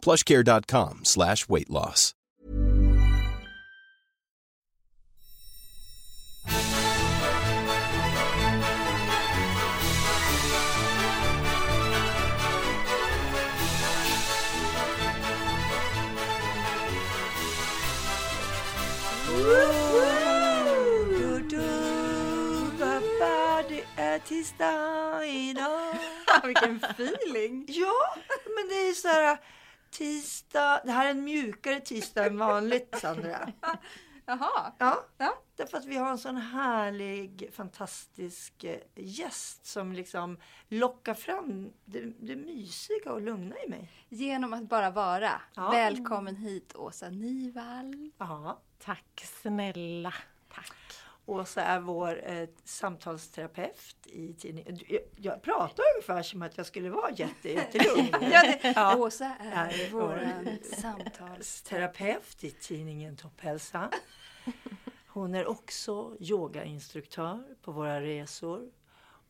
plushcare.com slash weight loss. Du, du, babba, det är tisdag idag. Vilken feeling! Ja, men det är så här tisdag. Det här är en mjukare tisdag än vanligt, Sandra. Jaha. Ja, Ja. därför att vi har en sån härlig, fantastisk eh, gäst som liksom lockar fram det, det mysiga och lugna i mig. Genom att bara vara. Ja. Välkommen hit Åsa Nivall. Ja. Tack snälla. Åsa är vår eh, samtalsterapeut i tidningen. Jag, jag pratar ungefär som att jag skulle vara jätte, jättelugn. Ja, Ja. Åsa är Ja, våran samtals... terapeut i tidningen Topphälsa. Hon är också yogainstruktör på våra resor.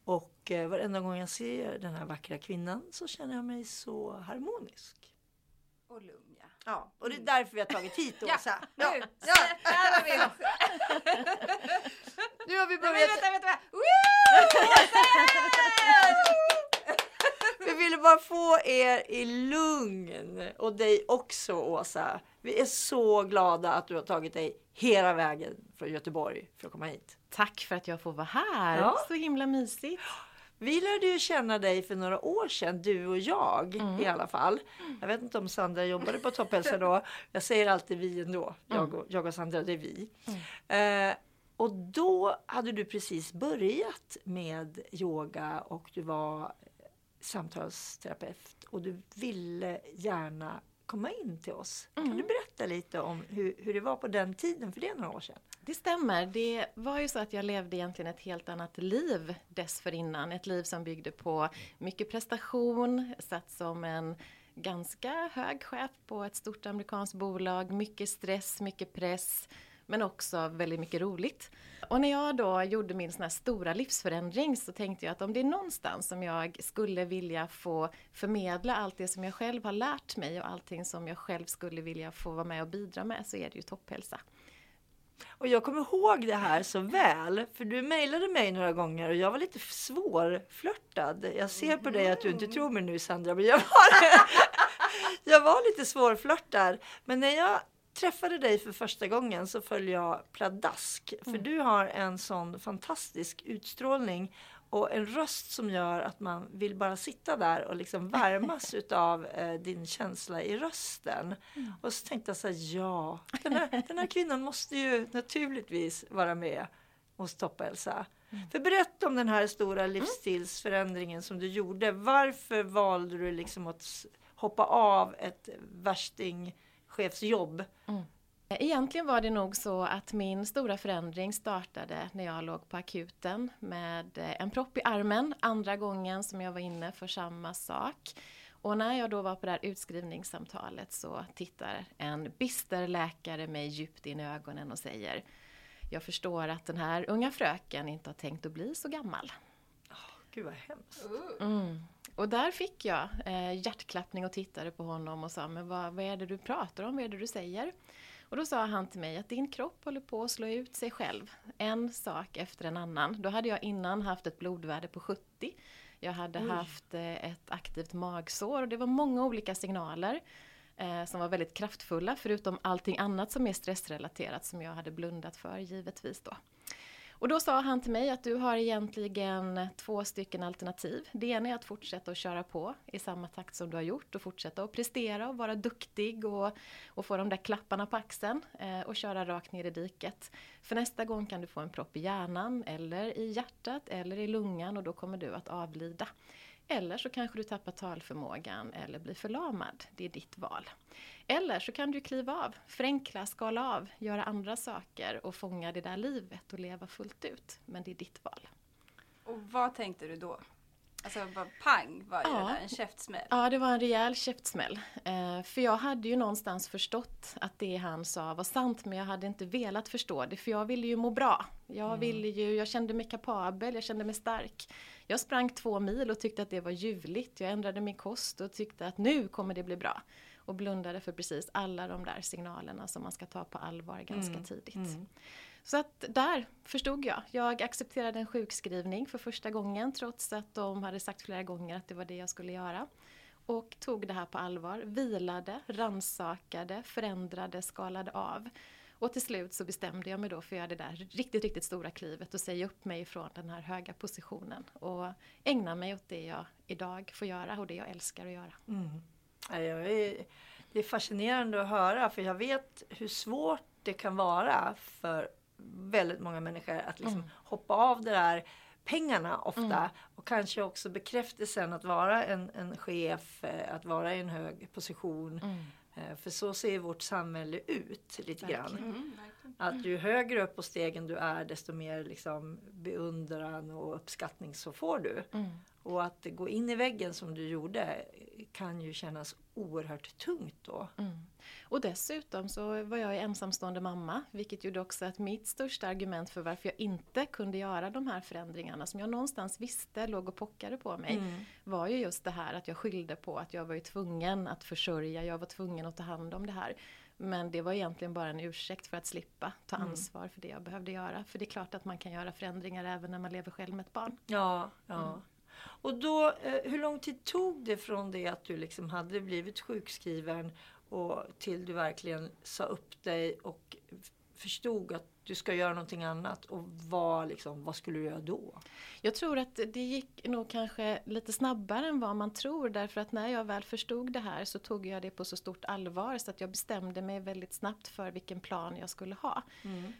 Och eh, varenda gång jag ser den här vackra kvinnan så känner jag mig så harmonisk. Och lugn, ja. Ja, och det är därför vi har tagit hit Ja, Åsa. nu! Ja, Ja, där var vi! nu har vi Nej, men börjat. vänta, vänta! vänta. Woo! Vi ville bara få er i lugn och dig också Åsa. Vi är så glada att du har tagit dig hela vägen från Göteborg för att komma hit. Tack för att jag får vara här. Ja. Så himla mysigt. Vi lärde ju känna dig för några år sedan, du och jag i alla fall. Jag vet inte om Sandra jobbade på Topphälsa då. Jag säger alltid vi ändå. Jag och, jag och Sandra, det är vi. Eh, och då hade du precis börjat med yoga och du var samtalsterapeut och du ville gärna komma in till oss. Kan du berätta lite om hur, hur det var på den tiden, för det är några år sedan? Det stämmer. Det var ju så att jag levde egentligen ett helt annat liv dessförinnan. Ett liv som byggde på mycket prestation, satt som en ganska hög chef på ett stort amerikanskt bolag, mycket stress, mycket press, men också väldigt mycket roligt. Och när jag då gjorde min sån här stora livsförändring så tänkte jag att om det är någonstans som jag skulle vilja få förmedla allt det som jag själv har lärt mig och allting som jag själv skulle vilja få vara med och bidra med så är det ju topphälsa. Och jag kommer ihåg det här så väl, för du mejlade mig några gånger och jag var lite svårflörtad. Jag ser på dig att du inte tror mig nu Sandra, men jag var, jag var lite svårflörtad. Men när jag träffade dig för första gången så föll jag pladask. För du har en sån fantastisk utstrålning och en röst som gör att man vill bara sitta där och liksom värmas utav eh, din känsla i rösten. Och så tänkte jag så här, ja, den här, den här kvinnan måste ju naturligtvis vara med hos Topp-Elsa. För berätta om den här stora livsstilsförändringen som du gjorde. Varför valde du liksom att hoppa av ett värstingchefsjobb? Egentligen var det nog så att min stora förändring startade när jag låg på akuten med eh, en propp i armen, andra gången som jag var inne för samma sak. Och när jag då var på det här utskrivningssamtalet så tittar en bister läkare mig djupt in i ögonen och säger Jag förstår att den här unga fröken inte har tänkt att bli så gammal. Gud vad hemskt. Mm. Och där fick jag eh, hjärtklappning och tittade på honom och sa, men vad, vad är det du pratar om, vad är det du säger? Och då sa han till mig att din kropp håller på att slå ut sig själv, en sak efter en annan. Då hade jag innan haft ett blodvärde på 70. Jag hade haft eh, ett aktivt magsår och det var många olika signaler eh, som var väldigt kraftfulla, förutom allting annat som är stressrelaterat som jag hade blundat för givetvis då. Och då sa han till mig att du har egentligen två stycken alternativ. Det ena är att fortsätta att köra på i samma takt som du har gjort och fortsätta att prestera och vara duktig och, och få de där klapparna på axeln eh, och köra rakt ner i diket. För nästa gång kan du få en propp i hjärnan eller i hjärtat eller i lungan och då kommer du att avlida. Eller så kanske du tappar talförmågan eller blir förlamad. Det är ditt val. Eller så kan du kliva av, förenkla, skala av, göra andra saker och fånga det där livet och leva fullt ut. Men det är ditt val. Och vad tänkte du då? Alltså bara pang var det Ja. där, en käftsmäll. Ja, det var en rejäl käftsmäll. Eh, för jag hade ju någonstans förstått att det han sa var sant, men jag hade inte velat förstå det, för jag ville ju må bra. Jag, ville ju, jag kände mig kapabel, jag kände mig stark. Jag sprang två mil och tyckte att det var ljuvligt. Jag ändrade min kost och tyckte att nu kommer det bli bra. Och blundade för precis alla de där signalerna som man ska ta på allvar ganska tidigt. Så att där förstod jag. Jag accepterade en sjukskrivning för första gången trots att de hade sagt flera gånger att det var det jag skulle göra. Och tog det här på allvar, vilade, rannsakade, förändrade, skalade av. Och till slut så bestämde jag mig då för att göra det där riktigt, riktigt stora klivet och säga upp mig från den här höga positionen och ägna mig åt det jag idag får göra och det jag älskar att göra. Jag är, det är fascinerande att höra för jag vet hur svårt det kan vara för väldigt många människor att liksom hoppa av det där pengarna ofta. Och kanske också bekräftelsen att vara en, en chef, eh, att vara i en hög position. Eh, För så ser vårt samhälle ut lite grann. Mm. Att ju högre upp på stegen du är desto mer liksom beundran och uppskattning så får du. Och att gå in i väggen som du gjorde kan ju kännas oerhört tungt då. Och dessutom så var jag ensamstående mamma, vilket gjorde också att mitt största argument för varför jag inte kunde göra de här förändringarna som jag någonstans visste låg och pockade på mig, var ju just det här att jag skyllde på att jag var ju tvungen att försörja, jag var tvungen att ta hand om det här. Men det var egentligen bara en ursäkt för att slippa ta ansvar för det jag behövde göra. För det är klart att man kan göra förändringar även när man lever själv med ett barn. Ja, ja. Och då, eh, hur lång tid tog det från det att du liksom hade blivit sjukskriven och till du verkligen sa upp dig och förstod att du ska göra någonting annat. Och vad, liksom, vad skulle du göra då? Jag tror att det gick nog kanske lite snabbare än vad man tror. Därför att när jag väl förstod det här så tog jag det på så stort allvar. Så att jag bestämde mig väldigt snabbt för vilken plan jag skulle ha.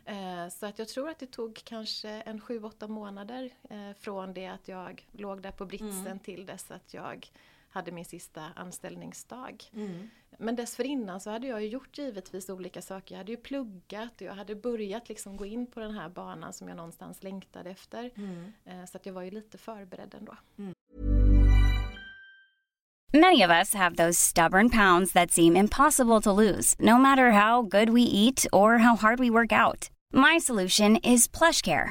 Eh, Så att jag tror att det tog kanske en sju, åtta månader eh, från det att jag låg där på britsen till dess att jag hade min sista anställningsdag. Men dessförinnan så hade jag ju gjort givetvis olika saker. Jag hade ju pluggat och jag hade börjat liksom gå in på den här banan som jag någonstans längtade efter. Eh, Så att jag var ju lite förberedd ändå. Many of us have those stubborn pounds that seem impossible to lose, no matter how good we eat or how hard we work out. My solution is PlushCare.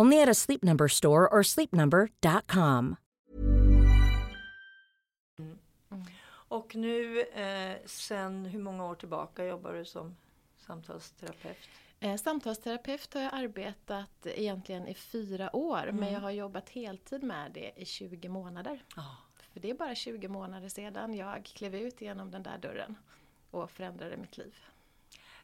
Only at a Sleep Number store or sleepnumber.com. Och nu eh, sen hur många år tillbaka jobbar du som samtalsterapeut? Eh, Samtalsterapeut har jag arbetat egentligen i fyra år men jag har jobbat heltid med det i 20 månader. För det är bara 20 månader sedan jag klev ut genom den där dörren och förändrade mitt liv.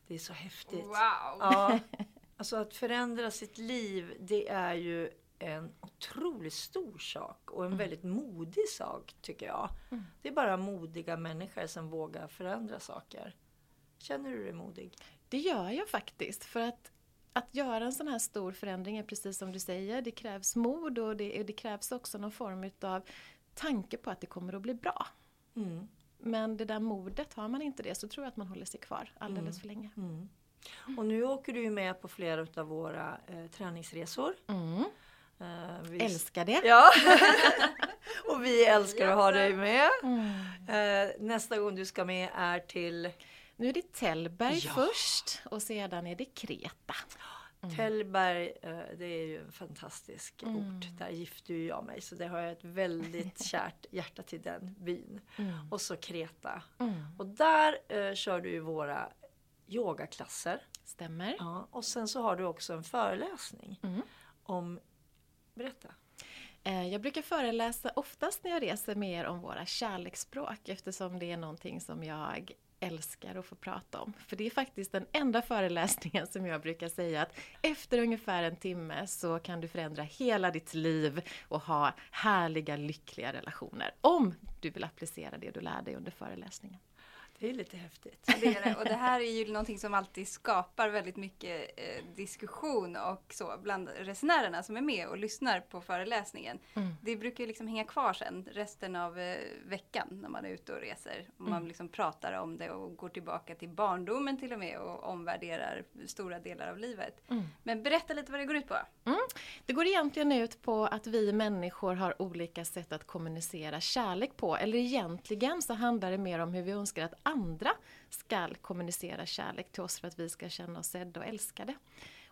Det är så häftigt. Wow! Ja, alltså att förändra sitt liv det är ju en otroligt stor sak och en väldigt modig sak tycker jag. Det är bara modiga människor som vågar förändra saker. Känner du dig modig? Det gör jag faktiskt för att att göra en sån här stor förändring är precis som du säger, det krävs mod och det, det krävs också någon form av tanke på att det kommer att bli bra. Mm. Men det där modet, har man inte det så tror jag att man håller sig kvar alldeles för länge. Och nu åker du ju med på flera av våra eh, träningsresor. Mm. Eh, vi- Älskar det! Ja, och vi älskar att ha dig med. Eh, nästa gång du ska med är till Nu är det Tällberg Ja. först och sedan är det Kreta. Tällberg, eh, det är ju en fantastisk ort. Där gifte ju jag mig så det har jag ett väldigt kärt hjärta till den byn. Och så Kreta. Och där eh, kör du ju våra yogaklasser. Stämmer. Ja, och sen så har du också en föreläsning om, berätta. Eh, Jag brukar föreläsa oftast när jag reser med er om våra kärleksspråk eftersom det är någonting som jag älskar att få prata om. För det är faktiskt den enda föreläsningen som jag brukar säga att efter ungefär en timme så kan du förändra hela ditt liv och ha härliga, lyckliga relationer. Om du vill applicera det du lär dig under föreläsningen. Det är lite häftigt. Ja, det är det. Och det här är ju någonting som alltid skapar väldigt mycket eh, diskussion och så bland resenärerna som är med och lyssnar på föreläsningen. Det brukar ju liksom hänga kvar sen resten av eh, veckan när man är ute och reser. Och man liksom pratar om det och går tillbaka till barndomen till och med och omvärderar stora delar av livet. Men berätta lite vad det går ut på. Det går egentligen ut på att vi människor har olika sätt att kommunicera kärlek på. Eller egentligen så handlar det mer om hur vi önskar att andra ska kommunicera kärlek till oss för att vi ska känna oss sedda och älskade.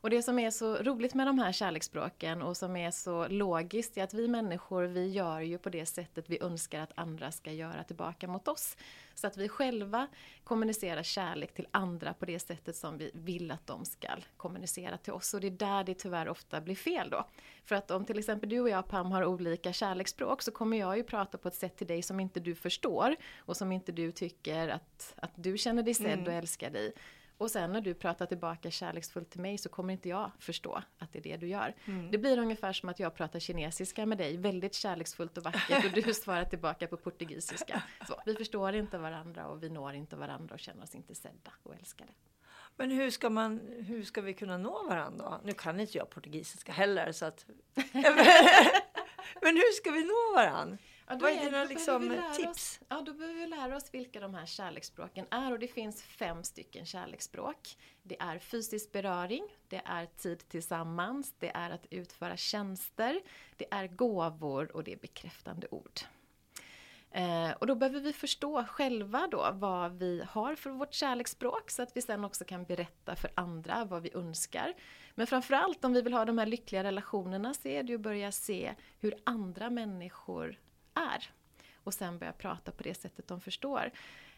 Och det som är så roligt med de här kärleksspråken och som är så logiskt är att vi människor, vi gör ju på det sättet vi önskar att andra ska göra tillbaka mot oss. Så att vi själva kommunicerar kärlek till andra på det sättet som vi vill att de ska kommunicera till oss. Och det är där det tyvärr ofta blir fel då. För att om till exempel du och jag Pam har olika kärleksspråk så kommer jag ju prata på ett sätt till dig som inte du förstår och som inte du tycker att, att du känner dig sedd och älskar dig. Och sen när du pratar tillbaka kärleksfullt till mig så kommer inte jag förstå att det är det du gör. Det blir ungefär som att jag pratar kinesiska med dig, väldigt kärleksfullt och vackert och du svarar tillbaka på portugisiska. Så, vi förstår inte varandra och vi når inte varandra och känner oss inte sedda och älskade. Men hur ska, man, hur ska vi kunna nå varandra? Nu kan inte jag portugisiska heller så att... Men hur ska vi nå varandra? Ja, då Vad är- dina liksom, vi lära tips? Oss, ja, då behöver vi lära oss vilka de här kärleksspråken är och det finns fem stycken kärleksspråk. Det är fysisk beröring, det är tid tillsammans, det är att utföra tjänster, det är gåvor och det är bekräftande ord. Eh, och då behöver vi förstå själva då vad vi har för vårt kärleksspråk så att vi sen också kan berätta för andra vad vi önskar. Men framförallt om vi vill ha de här lyckliga relationerna så är det ju att börja se hur andra människor är. Och sen börja prata på det sättet de förstår.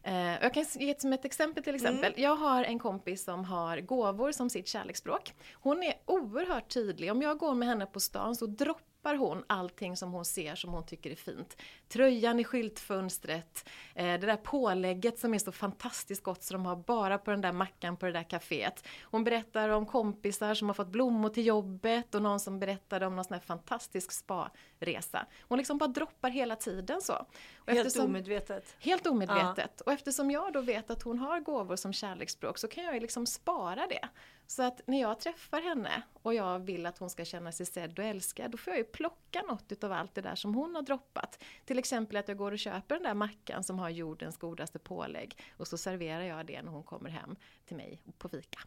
Eh, jag kan ge ett, som ett exempel till exempel. Jag har en kompis som har gåvor som sitt kärleksspråk. Hon är oerhört tydlig. Om jag går med henne på stan så droppar hon allting som hon ser som hon tycker är fint. Tröjan i skyltfönstret, eh, det där pålägget som är så fantastiskt gott så de har bara på den där mackan på det där kaféet. Hon berättar om kompisar som har fått blommor till jobbet och någon som berättade om någon sån här fantastisk spa-resa. Hon liksom bara droppar hela tiden så. Och Helt eftersom- omedvetet. Helt omedvetet. Och eftersom jag då vet att hon har gåvor som kärleksspråk så kan jag ju liksom spara det. Så att när jag träffar henne och jag vill att hon ska känna sig sedd och älskad, då får jag ju plocka något utav allt det där som hon har droppat. Till exempel att jag går och köper den där mackan som har jordens godaste pålägg och så serverar jag det när hon kommer hem till mig på fika.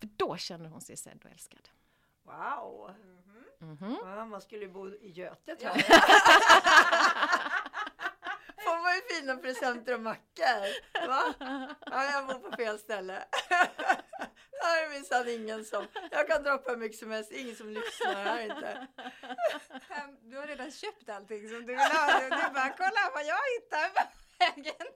För då känner hon sig sedd och älskad. Wow! Mhm. Ja, man skulle ju bo i Göte tror jag. Får man ju fina presenter och mackor. Va? Ja, jag bor på fel ställe. Här är minsann ingen som... Jag kan droppa hur mycket som helst, ingen som lyssnar här inte. Du har redan köpt allting som du vill ha. Du bara, kolla vad jag hittar på vägen.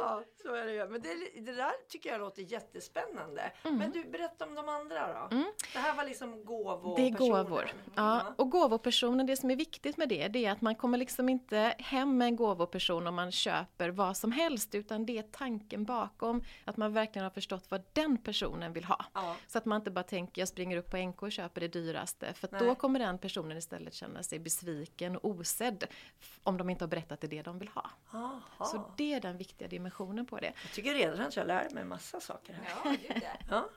Ja, så är det ju. Men det, det där tycker jag låter jättespännande. Men du, berätta om de andra då. Det här var liksom gåvopersonen. Det är gåvor. Ja, Ja. och gåvopersonen, det som är viktigt med det, det är att man kommer liksom inte hem med en gåvoperson om man köper vad som helst, utan det är tanken bakom att man verkligen har förstått vad den personen vill ha. Ja. Så att man inte bara tänker jag springer upp på NK och köper det dyraste, för då kommer den personen istället känna sig besviken och osedd om de inte har berättat det, det de vill ha. Aha. Så det är den viktiga dimensionen på det. Jag tycker redan att jag lär mig massa saker här. Ja, gud ja. Ja.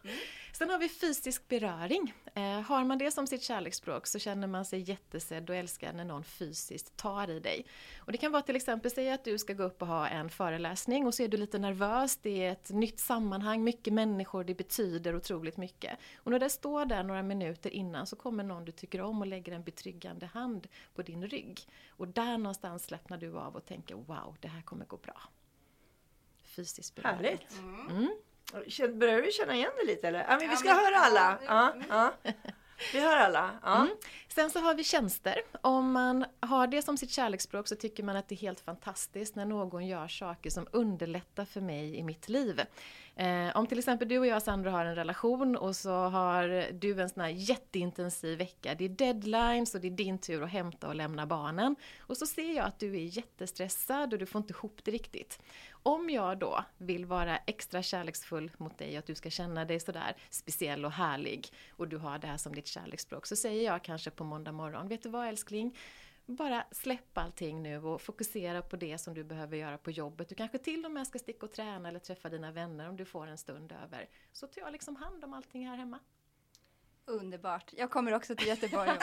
Sen har vi fysisk beröring. Eh, har man det som sitt kärleksspråk så känner man sig jättesedd och älskad när någon fysiskt tar i dig. Och det kan vara till exempel, säga att du ska gå upp och ha en föreläsning och så är du lite nervös, det är ett nytt sammanhang, mycket människor, det betyder otroligt mycket. Och när det står där några minuter innan så kommer någon du tycker om och lägger en betryggande hand på din rygg. Och där någonstans slappnar du av och tänker wow, det här kommer gå bra. Fysisk beröring. Härligt. Mm. Känn- Börjar du känna igen det lite eller? Ja, men vi Ja, ska men- höra alla. ja, Ja, ja. Vi hör alla. Ja. Mm. Sen så har vi tjänster. Om man har det som sitt kärleksspråk så tycker man att det är helt fantastiskt när någon gör saker som underlättar för mig i mitt liv. Eh, om till exempel du och jag Sandra har en relation och så har du en sån här jätteintensiv vecka. Det är deadlines och det är din tur att hämta och lämna barnen. Och så ser jag att du är jättestressad och du får inte ihop det riktigt. Om jag då vill vara extra kärleksfull mot dig och att du ska känna dig sådär speciell och härlig och du har det här som ditt kärleksspråk så säger jag kanske på måndag morgon, vet du vad älskling? Bara släpp allting nu och fokusera på det som du behöver göra på jobbet. Du kanske till och med ska sticka och träna eller träffa dina vänner om du får en stund över. Så tar jag liksom hand om allting här hemma. Underbart. Jag kommer också till Göteborg.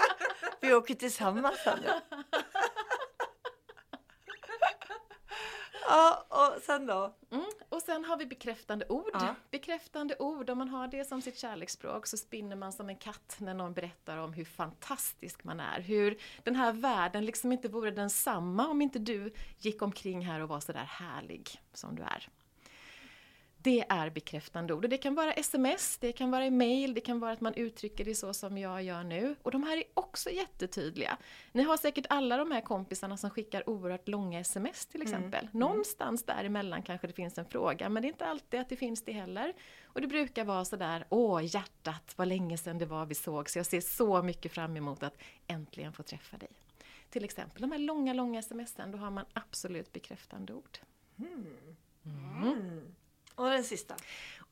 Vi åker tillsammans Sandra. Ja, och sen då? Mm. Och sen har vi bekräftande ord. Ja. Bekräftande ord, om man har det som sitt kärleksspråk så spinner man som en katt när någon berättar om hur fantastisk man är. Hur den här världen liksom inte vore densamma om inte du gick omkring här och var sådär härlig som du är. Det är bekräftande ord och det kan vara sms, det kan vara mail, det kan vara att man uttrycker det så som jag gör nu. Och de här är också jättetydliga. Ni har säkert alla de här kompisarna som skickar oerhört långa sms till exempel. Någonstans däremellan kanske det finns en fråga men det är inte alltid att det finns det heller. Och det brukar vara sådär, åh hjärtat vad länge sedan det var vi såg så jag ser så mycket fram emot att äntligen få träffa dig. Till exempel de här långa, långa smsen, då har man absolut bekräftande ord. Och den sista.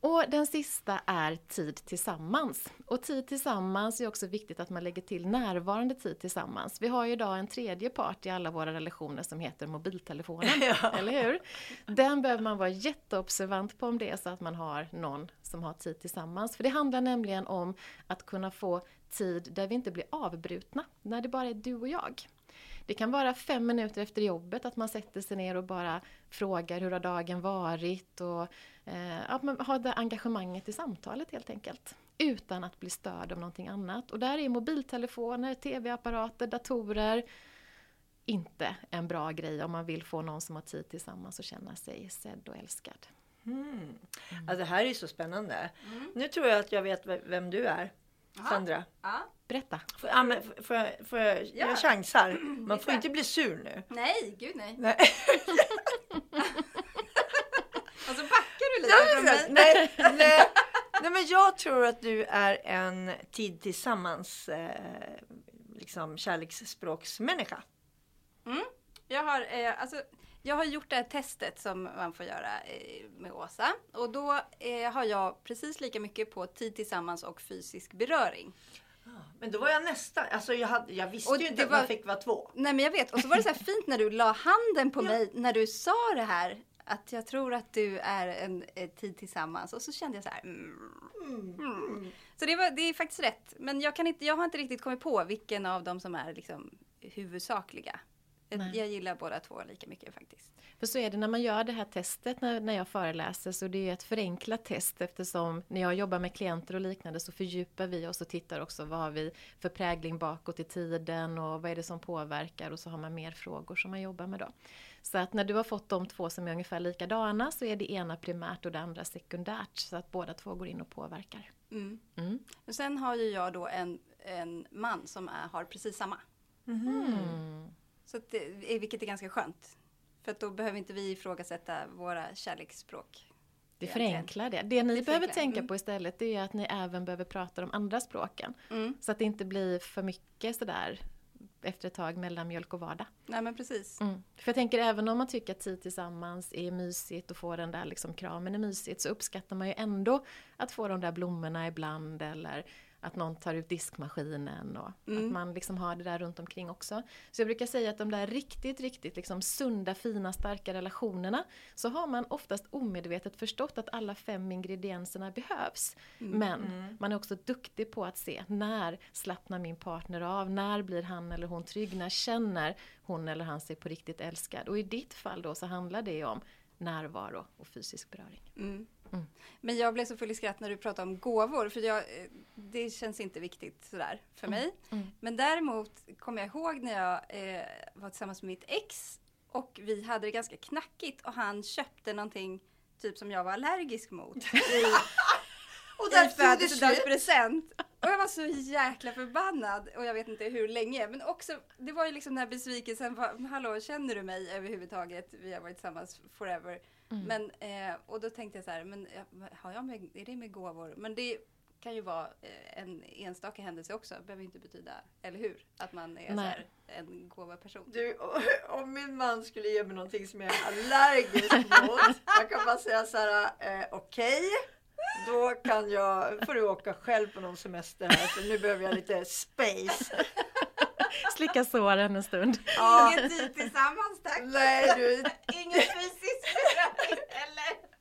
Och den sista är tid tillsammans. Och tid tillsammans är också viktigt att man lägger till närvarande tid tillsammans. Vi har ju idag en tredje part i alla våra relationer som heter mobiltelefonen. Eller hur? Den behöver man vara jätteobservant på om det är så att man har någon som har tid tillsammans. För det handlar nämligen om att kunna få tid där vi inte blir avbrutna. När det bara är du och jag. Det kan vara fem minuter efter jobbet att man sätter sig ner och bara frågar hur har dagen varit och eh, att man har det engagemanget i samtalet helt enkelt. Utan att bli störd av någonting annat. Och där är mobiltelefoner, tv-apparater, datorer inte en bra grej om man vill få någon som har tid tillsammans och känna sig sedd och älskad. Ja, det här är ju så spännande. Nu tror jag att jag vet ve- vem du är. Sandra. Ja. Berätta! Får, ja, men, får, jag, får jag, Ja. jag chansar. Man får inte bli sur nu. Nej, gud nej. Nej. Och så backar du lite Ja, men, nej, nej, nej, men jag tror att du är en tid tillsammans eh, liksom kärleksspråksmänniska. Jag har, eh, alltså, jag har gjort det här testet som man får göra eh, med Åsa. Och då eh, har jag precis lika mycket på tid tillsammans och fysisk beröring. Men då var jag nästan, alltså jag, hade, jag visste Och ju inte att man fick vara två. Nej men jag vet. Och så var det så här fint när du la handen på mig när du sa det här. Att jag tror att du är en eh, tid tillsammans. Och så kände jag så här. Mm, mm. Så det, var, det är faktiskt rätt. Men jag, kan inte, jag har inte riktigt kommit på vilken av dem som är liksom huvudsakliga. Jag, Nej. jag gillar båda två lika mycket faktiskt. För så är det när man gör det här testet när, när jag föreläser så det är ett förenklat test eftersom när jag jobbar med klienter och liknande så fördjupar vi oss och tittar också vad har vi för prägling bakåt i tiden och vad är det som påverkar och så har man mer frågor som man jobbar med då. Så att när du har fått de två som är ungefär likadana så är det ena primärt och det andra sekundärt så att båda två går in och påverkar. Mm. Mm. Och sen har ju jag då en, en man som är, har precis samma. Mm. Så att det, vilket är ganska skönt. För att då behöver inte vi ifrågasätta våra kärleksspråk. Det egentligen. förenklar det. Det ni Det behöver tänka mm. på istället det är att ni även behöver prata de andra språken. Mm. Så att det inte blir för mycket sådär efter ett tag mellan mjölk och vardag. Nej men precis. Mm. För jag tänker även om man tycker att tid tillsammans är mysigt och får den där liksom kramen är mysigt så uppskattar man ju ändå att få de där blommorna ibland eller att någon tar ut diskmaskinen och Mm. att man liksom har det där runt omkring också. Så jag brukar säga att de där riktigt, riktigt liksom sunda, fina, starka relationerna så har man oftast omedvetet förstått att alla fem ingredienserna behövs. Mm. Men man är också duktig på att se när slappnar min partner av, när blir han eller hon trygg, när känner hon eller han sig på riktigt älskad. Och i ditt fall då så handlar det om närvaro och fysisk beröring. Mm. Mm. Men jag blev så full i skratt när du pratade om gåvor. För jag, eh, det känns inte viktigt sådär för mig. Mm. Men däremot kommer jag ihåg när jag eh, var tillsammans med mitt ex. Och vi hade det ganska knackigt och han köpte någonting typ som jag var allergisk mot. I, Och i födelsedagspresent. Och jag var så jäkla förbannad och jag vet inte hur länge. Men också, det var ju liksom den här besvikelsen. Hallå, känner du mig överhuvudtaget? Vi har varit tillsammans forever. Men, eh, och då tänkte jag så här, men har jag med, är det med gåvor? Men det kan ju vara eh, en enstaka händelse också. behöver inte betyda, eller hur? Att man är här, en gåvaperson. Du, om min man skulle ge mig någonting som jag är allergisk mot. Jag kan bara säga så här, eh, okej. Då kan jag, får du åka själv på någon semester här för nu behöver jag lite space. Slicka såren en stund. Ja. Inget tid tillsammans tack! Nej du, Ingen fysisk beröring eller?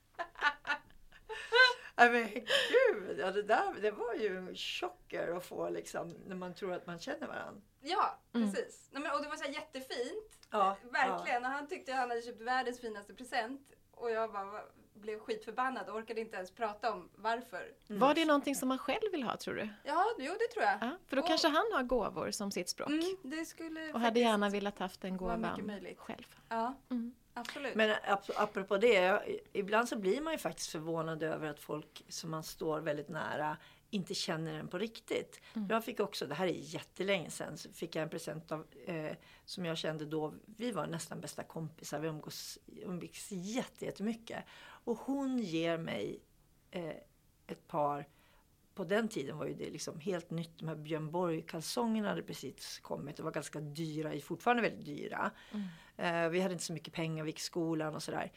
nej men gud. Ja, det där det var ju en chocker att få liksom när man tror att man känner varandra. Ja, precis. Nej, men, och det var så här jättefint. Ja, Verkligen. Och han tyckte att han hade köpt världens finaste present. Och jag bara blev skitförbannad och orkade inte ens prata om varför. Var det någonting som man själv vill ha tror du? Ja, jo det tror jag. Ja, för då Och- kanske han har gåvor som sitt språk. Mm, det skulle Och hade gärna velat haft mycket gåvan möjligt. själv. Ja, Mm. absolut. Men ap- apropå det, ibland så blir man ju faktiskt förvånad över att folk som man står väldigt nära inte känner en på riktigt. Jag fick också, det här är jättelänge sedan, så fick jag en present av eh, som jag kände då, vi var nästan bästa kompisar, vi umgås, umgicks jätte- jättemycket. Och hon ger mig eh, ett par på den tiden var ju det liksom helt nytt. De här Björn Borg-kalsongerna hade precis kommit och var ganska dyra, fortfarande väldigt dyra. Eh, vi hade inte så mycket pengar, vi gick skolan och sådär.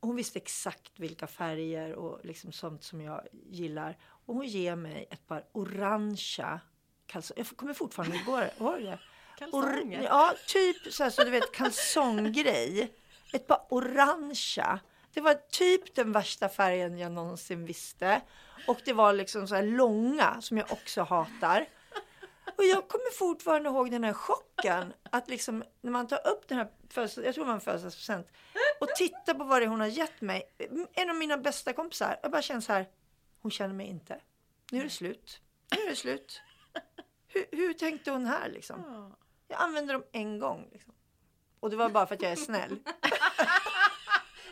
Hon visste exakt vilka färger och liksom sånt som jag gillar. Och hon ger mig ett par orangea kalsonger. Jag kommer fortfarande ihåg det. Kalsonger? ja, typ så här så du vet kalsonggrej. Ett par orangea. Det var typ den värsta färgen jag någonsin visste. Och det var liksom så här långa som jag också hatar. Och jag kommer fortfarande ihåg den här chocken. Att liksom när man tar upp den här födelsedags, jag tror det var en födelsedagspresent. Och tittar på vad det är hon har gett mig. En av mina bästa kompisar. Jag bara känner så här. Hon känner mig inte. Nu är det slut. Nu är det slut. Hur, hur tänkte hon här liksom? Ja. Jag använde dem en gång. Liksom. Och det var bara för att jag är snäll.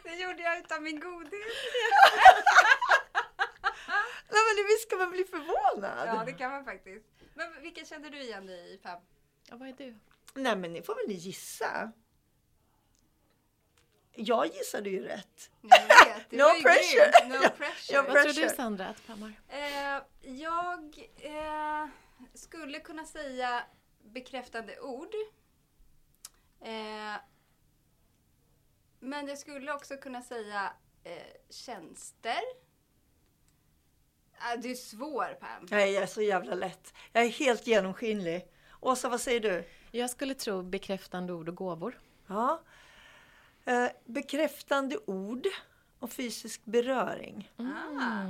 Det gjorde jag utan min godhet. Nej men visst ska man bli förvånad. Ja, det kan man faktiskt. Men vilken kände du igen dig i Pam? Ja, vad är du? Nej men ni får väl gissa. Jag gissade ju rätt. Vet, No var ju pressure. No pressure. Vad tror Pressure. du Sandra att Pam har? Eh, jag eh, skulle kunna säga bekräftande ord. Eh, men jag skulle också kunna säga eh, tjänster. Ah, du är svår Pam. Nej, jag är så jävla lätt. Jag är helt genomskinlig. Åsa, vad säger du? Jag skulle tro bekräftande ord och gåvor. Ja. Eh, bekräftande ord och fysisk beröring. Ah.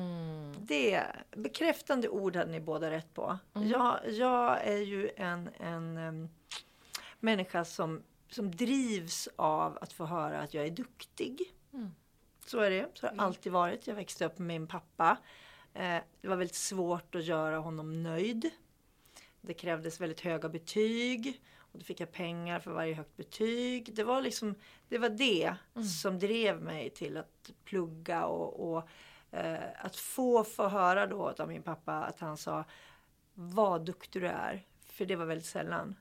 Det, bekräftande ord hade ni båda rätt på. Jag, jag är ju en, en em, människa som, som drivs av att få höra att jag är duktig. Så är det. Så har det alltid varit. Jag växte upp med min pappa. Eh, det var väldigt svårt att göra honom nöjd. Det krävdes väldigt höga betyg. Och då fick jag pengar för varje högt betyg. Det var liksom det, var det som drev mig till att plugga och, och eh, att få få höra då av min pappa att han sa vad duktig du är. För det var väldigt sällan.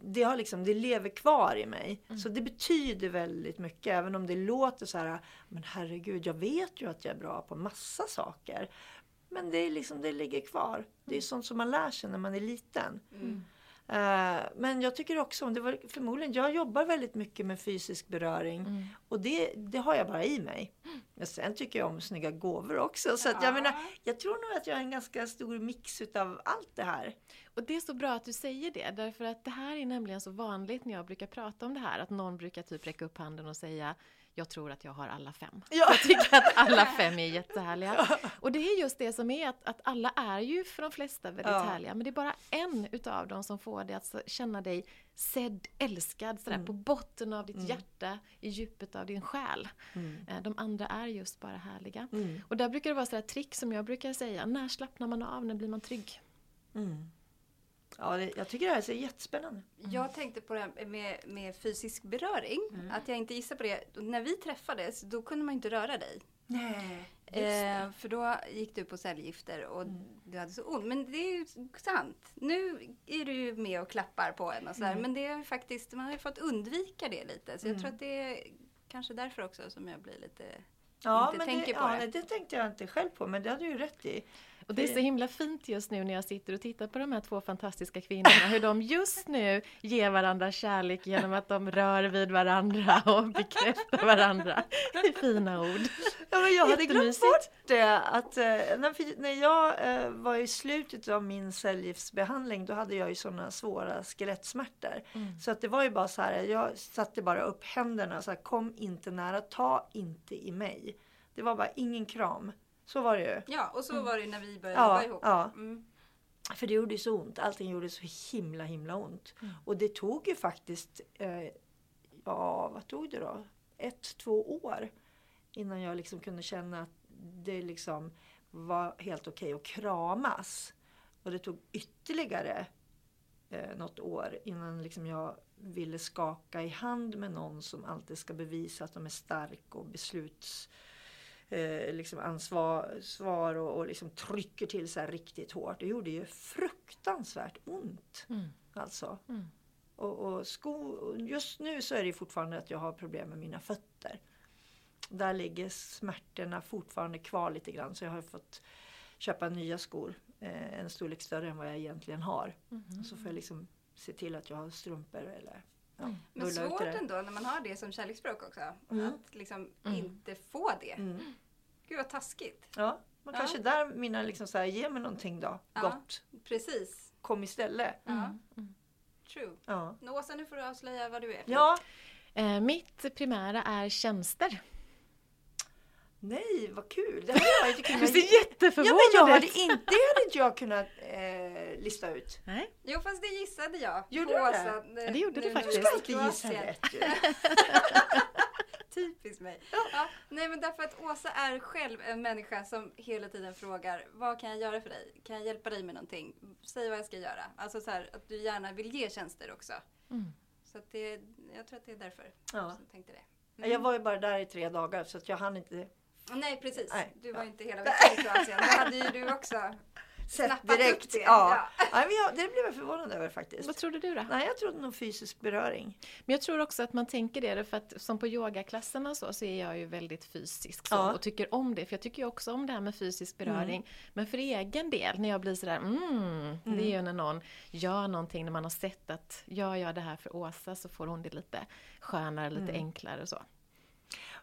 Det, har liksom, det lever kvar i mig. Så det betyder väldigt mycket. Även om det låter så här, men herregud, jag vet ju att jag är bra på massa saker. Men det, är liksom, det ligger kvar. Det är sånt som man lär sig när man är liten. Eh, men jag tycker också om, det var förmodligen, jag jobbar väldigt mycket med fysisk beröring. Och det, det har jag bara i mig. Men sen tycker jag om snygga gåvor också. Så att jag Ja. menar, jag tror nog att jag är en ganska stor mix utav allt det här. Och det är så bra att du säger det, därför att det här är nämligen så vanligt när jag brukar prata om det här, att någon brukar typ räcka upp handen och säga jag tror att jag har alla fem. Ja. Jag tycker att alla fem är jättehärliga. Och det är just det som är att, att alla är ju för de flesta väldigt Ja. härliga, men det är bara en utav dem som får dig att känna dig sedd, älskad, sådär, Mm. på botten av ditt hjärta, i djupet av din själ. Eh, De andra är just bara härliga. Mm. Och där brukar det vara sådär trick som jag brukar säga, när slappnar man av, när blir man trygg? Ja, det, jag tycker det här är jättespännande. Jag tänkte på det här med, med fysisk beröring. Att jag inte gissar på det. När vi träffades, då kunde man inte röra dig. Nej. Eh, för då gick du på cellgifter och du hade så ont. Men det är ju sant. Nu är du ju med och klappar på en och sådär. Men det är faktiskt, man har ju fått undvika det lite. Så jag tror att det är kanske därför också som jag blir lite Ja, inte men tänker det, på ja, det. nej, det tänkte jag inte själv på, men det hade du ju rätt i. Och det är så himla fint just nu när jag sitter och tittar på de här två fantastiska kvinnorna, hur de just nu ger varandra kärlek genom att de rör vid varandra och bekräftar varandra i fina ord. Ja, men jag hade glömt bort det. Att, eh, när, jag eh, var i slutet av min cellgiftsbehandling då hade jag ju sådana svåra skelettsmärtor. Så att det var ju bara så här, jag satte bara upp händerna så här, kom inte nära, ta inte i mig. Det var bara ingen kram. Så var det ju. Ja, och så var det när vi började Ja, jobba ihop. ja. Mm. För det gjorde ju så ont. Allting gjorde så himla himla ont. Och det tog ju faktiskt, eh, ja vad tog det då? Ett, två år. Innan jag liksom kunde känna att det liksom var helt okej att kramas. Och det tog ytterligare eh, något år innan liksom jag ville skaka i hand med någon som alltid ska bevisa att de är stark och besluts eh, liksom ansvar svar och, och liksom trycker till så riktigt hårt. Det gjorde ju fruktansvärt ont. Mm. Alltså. Mm. Och, och sko, just nu så är det fortfarande att jag har problem med mina fötter. Där ligger smärtorna fortfarande kvar lite grann så jag har fått köpa nya skor. Eh, en storlek större än vad jag egentligen har. Mm. Så får jag liksom se till att jag har strumpor eller ja, Men ut svårt ändå när man har det som kärleksspråk också. Mm. Att liksom inte få det. Mm. Gud vad taskigt. Ja, Ja. kanske där mina liksom så här, ge mig någonting då. Ja. Gott. Precis. Kom istället. Ja. True. Ja. Åsa, nu får du avslöja vad du är. för Ja, Eh, mitt primära är tjänster. nej vad kul. Det hade jag inte Du kunnat... ser Ja, men jätteförvånad jag hade ut. inte, hade inte jag kunnat eh, lista ut. Nej. Jo, fast det gissade jag. Gjorde du det? Åsa, när- Ja, det gjorde du nu vi faktiskt. Du ska inte gissa rätt ju. Typiskt mig. Ja. nej, men därför att Åsa är själv en människa som hela tiden frågar vad kan jag göra för dig? Kan jag hjälpa dig med någonting? Säg vad jag ska göra. Alltså så här, att du gärna vill ge tjänster också. Mm. Så att det, jag tror att det är därför Ja. som jag tänkte det. Jag var ju bara där i tre dagar så att jag hann inte Nej, precis. Nej. Du Ja. var ju inte hela veckan i Kroatien. Då hade ju du också sett snappat direkt. det. Ja. Ja, men jag, det blev jag förvånad över faktiskt. Vad trodde du då? Nej, jag trodde nog fysisk beröring. Men jag tror också att man tänker det, för att som på yogaklasserna så, så är jag ju väldigt fysisk så, Ja. och tycker om det. För jag tycker ju också om det här med fysisk beröring. Men för egen del, när jag blir sådär, mm, det är ju när någon gör någonting, när man har sett att gör jag det här för Åsa så får hon det lite skönare, lite enklare och så.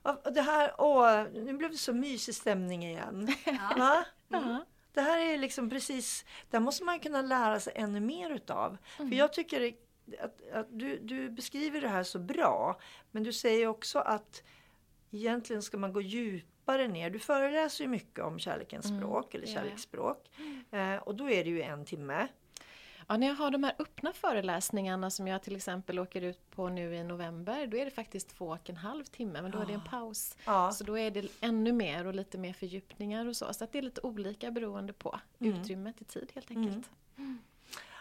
Och det här, åh, nu blev det så mysig stämning igen. Va? Ja. Det här är liksom precis, där måste man kunna lära sig ännu mer utav. Mm. För jag tycker att, att du, du beskriver det här så bra. Men du säger också att egentligen ska man gå djupare ner. Du föreläser ju mycket om kärlekens språk eller kärleksspråk. Eh, och då är det ju en timme. Ja, när jag har de här öppna föreläsningarna som jag till exempel åker ut på nu i november, då är det faktiskt två och en halv timme, men då är det en paus. Ja. Så då är det ännu mer och lite mer fördjupningar och så. Så att det är lite olika beroende på Mm. utrymmet i tid helt enkelt.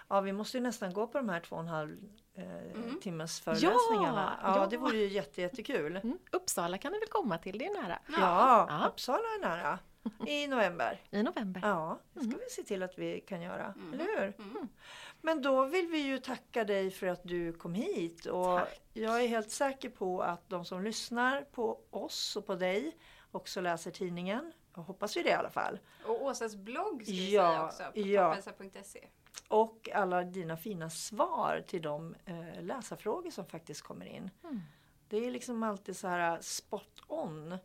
Ja, vi måste ju nästan gå på de här två och en halv eh, Mm. timmes föreläsningarna. Ja, ja. det vore ju jätte, jättekul. Mm. Uppsala kan ni väl komma till, det är nära. Ja, Ja. Uppsala är nära. I november. I november. Ja, det ska vi se till att vi kan göra. Eller hur? Men då vill vi ju tacka dig för att du kom hit. Och Tack. jag är helt säker på att de som lyssnar på oss och på dig också läser tidningen. Jag hoppas ju det i alla fall. Och Åsas blogg ska vi Ja, säga också. På ja. Och alla dina fina svar till de eh, läsarfrågor som faktiskt kommer in. Det är liksom alltid så här spot on.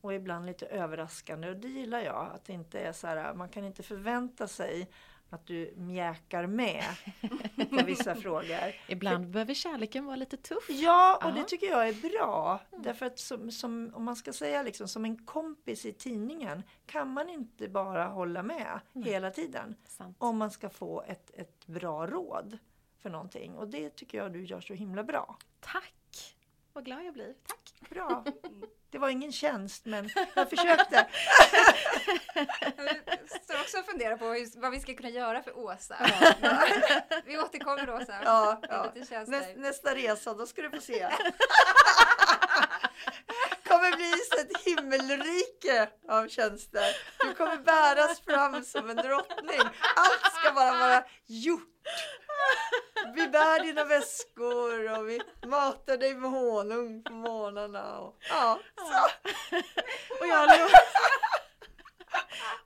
Och ibland lite överraskande och det gillar jag. Att det inte är så här, man kan inte förvänta sig att du mjäkar med på vissa frågor. Ibland behöver kärleken vara lite tuff. Ja, och Ja. det tycker jag är bra. Därför att som, som, om man ska säga liksom, som en kompis i tidningen kan man inte bara hålla med hela tiden. Sant. Om man ska få ett, ett bra råd för någonting. Och det tycker jag du gör så himla bra. Tack! Vad glad jag blir. Tack! Bra. Det var ingen tjänst men jag försökte. Jag står också fundera på hur, vad vi ska kunna göra för Åsa. vi återkommer Åsa. Ja, ja. Nästa resa, då ska du få se. kommer bli ett himmelrike av tjänster. Du kommer bäras fram som en drottning. Allt ska bara vara gjort. Vi bär dina väskor och vi matar dig med honung på morgnarna. Och, ja, så. Och jag,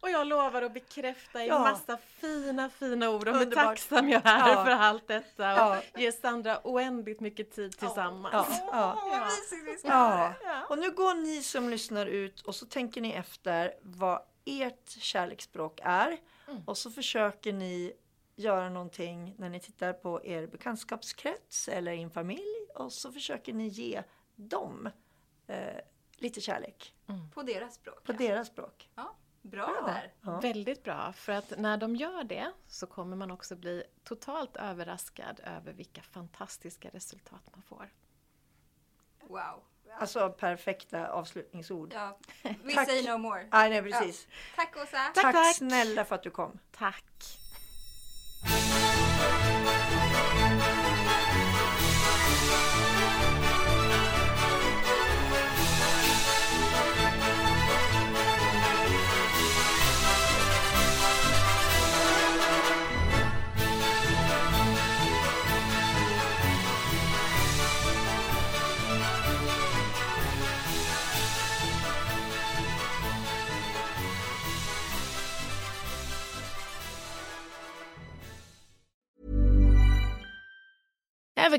och jag lovar att bekräfta i Ja. massa fina, fina ord om hur tacksam jag är Ja. för allt detta och Ja. ge Sandra oändligt mycket tid tillsammans. Ja, ja. Och nu går ni som lyssnar ut och så tänker ni efter vad ert kärleksspråk är. Och så försöker ni göra någonting när ni tittar på er bekantskapskrets eller en familj. Och så försöker ni ge dem eh, lite kärlek På deras språk. på ja. deras språk. Ja, bra där. Ja. Väldigt bra, för att när de gör det så kommer man också bli totalt överraskad över vilka fantastiska resultat man får. Wow. Alltså perfekta avslutningsord. Ja. We Tack. say no more. Nej, nej, precis. Tack Åsa. Tack, tack. snälla för att du kom. Tack!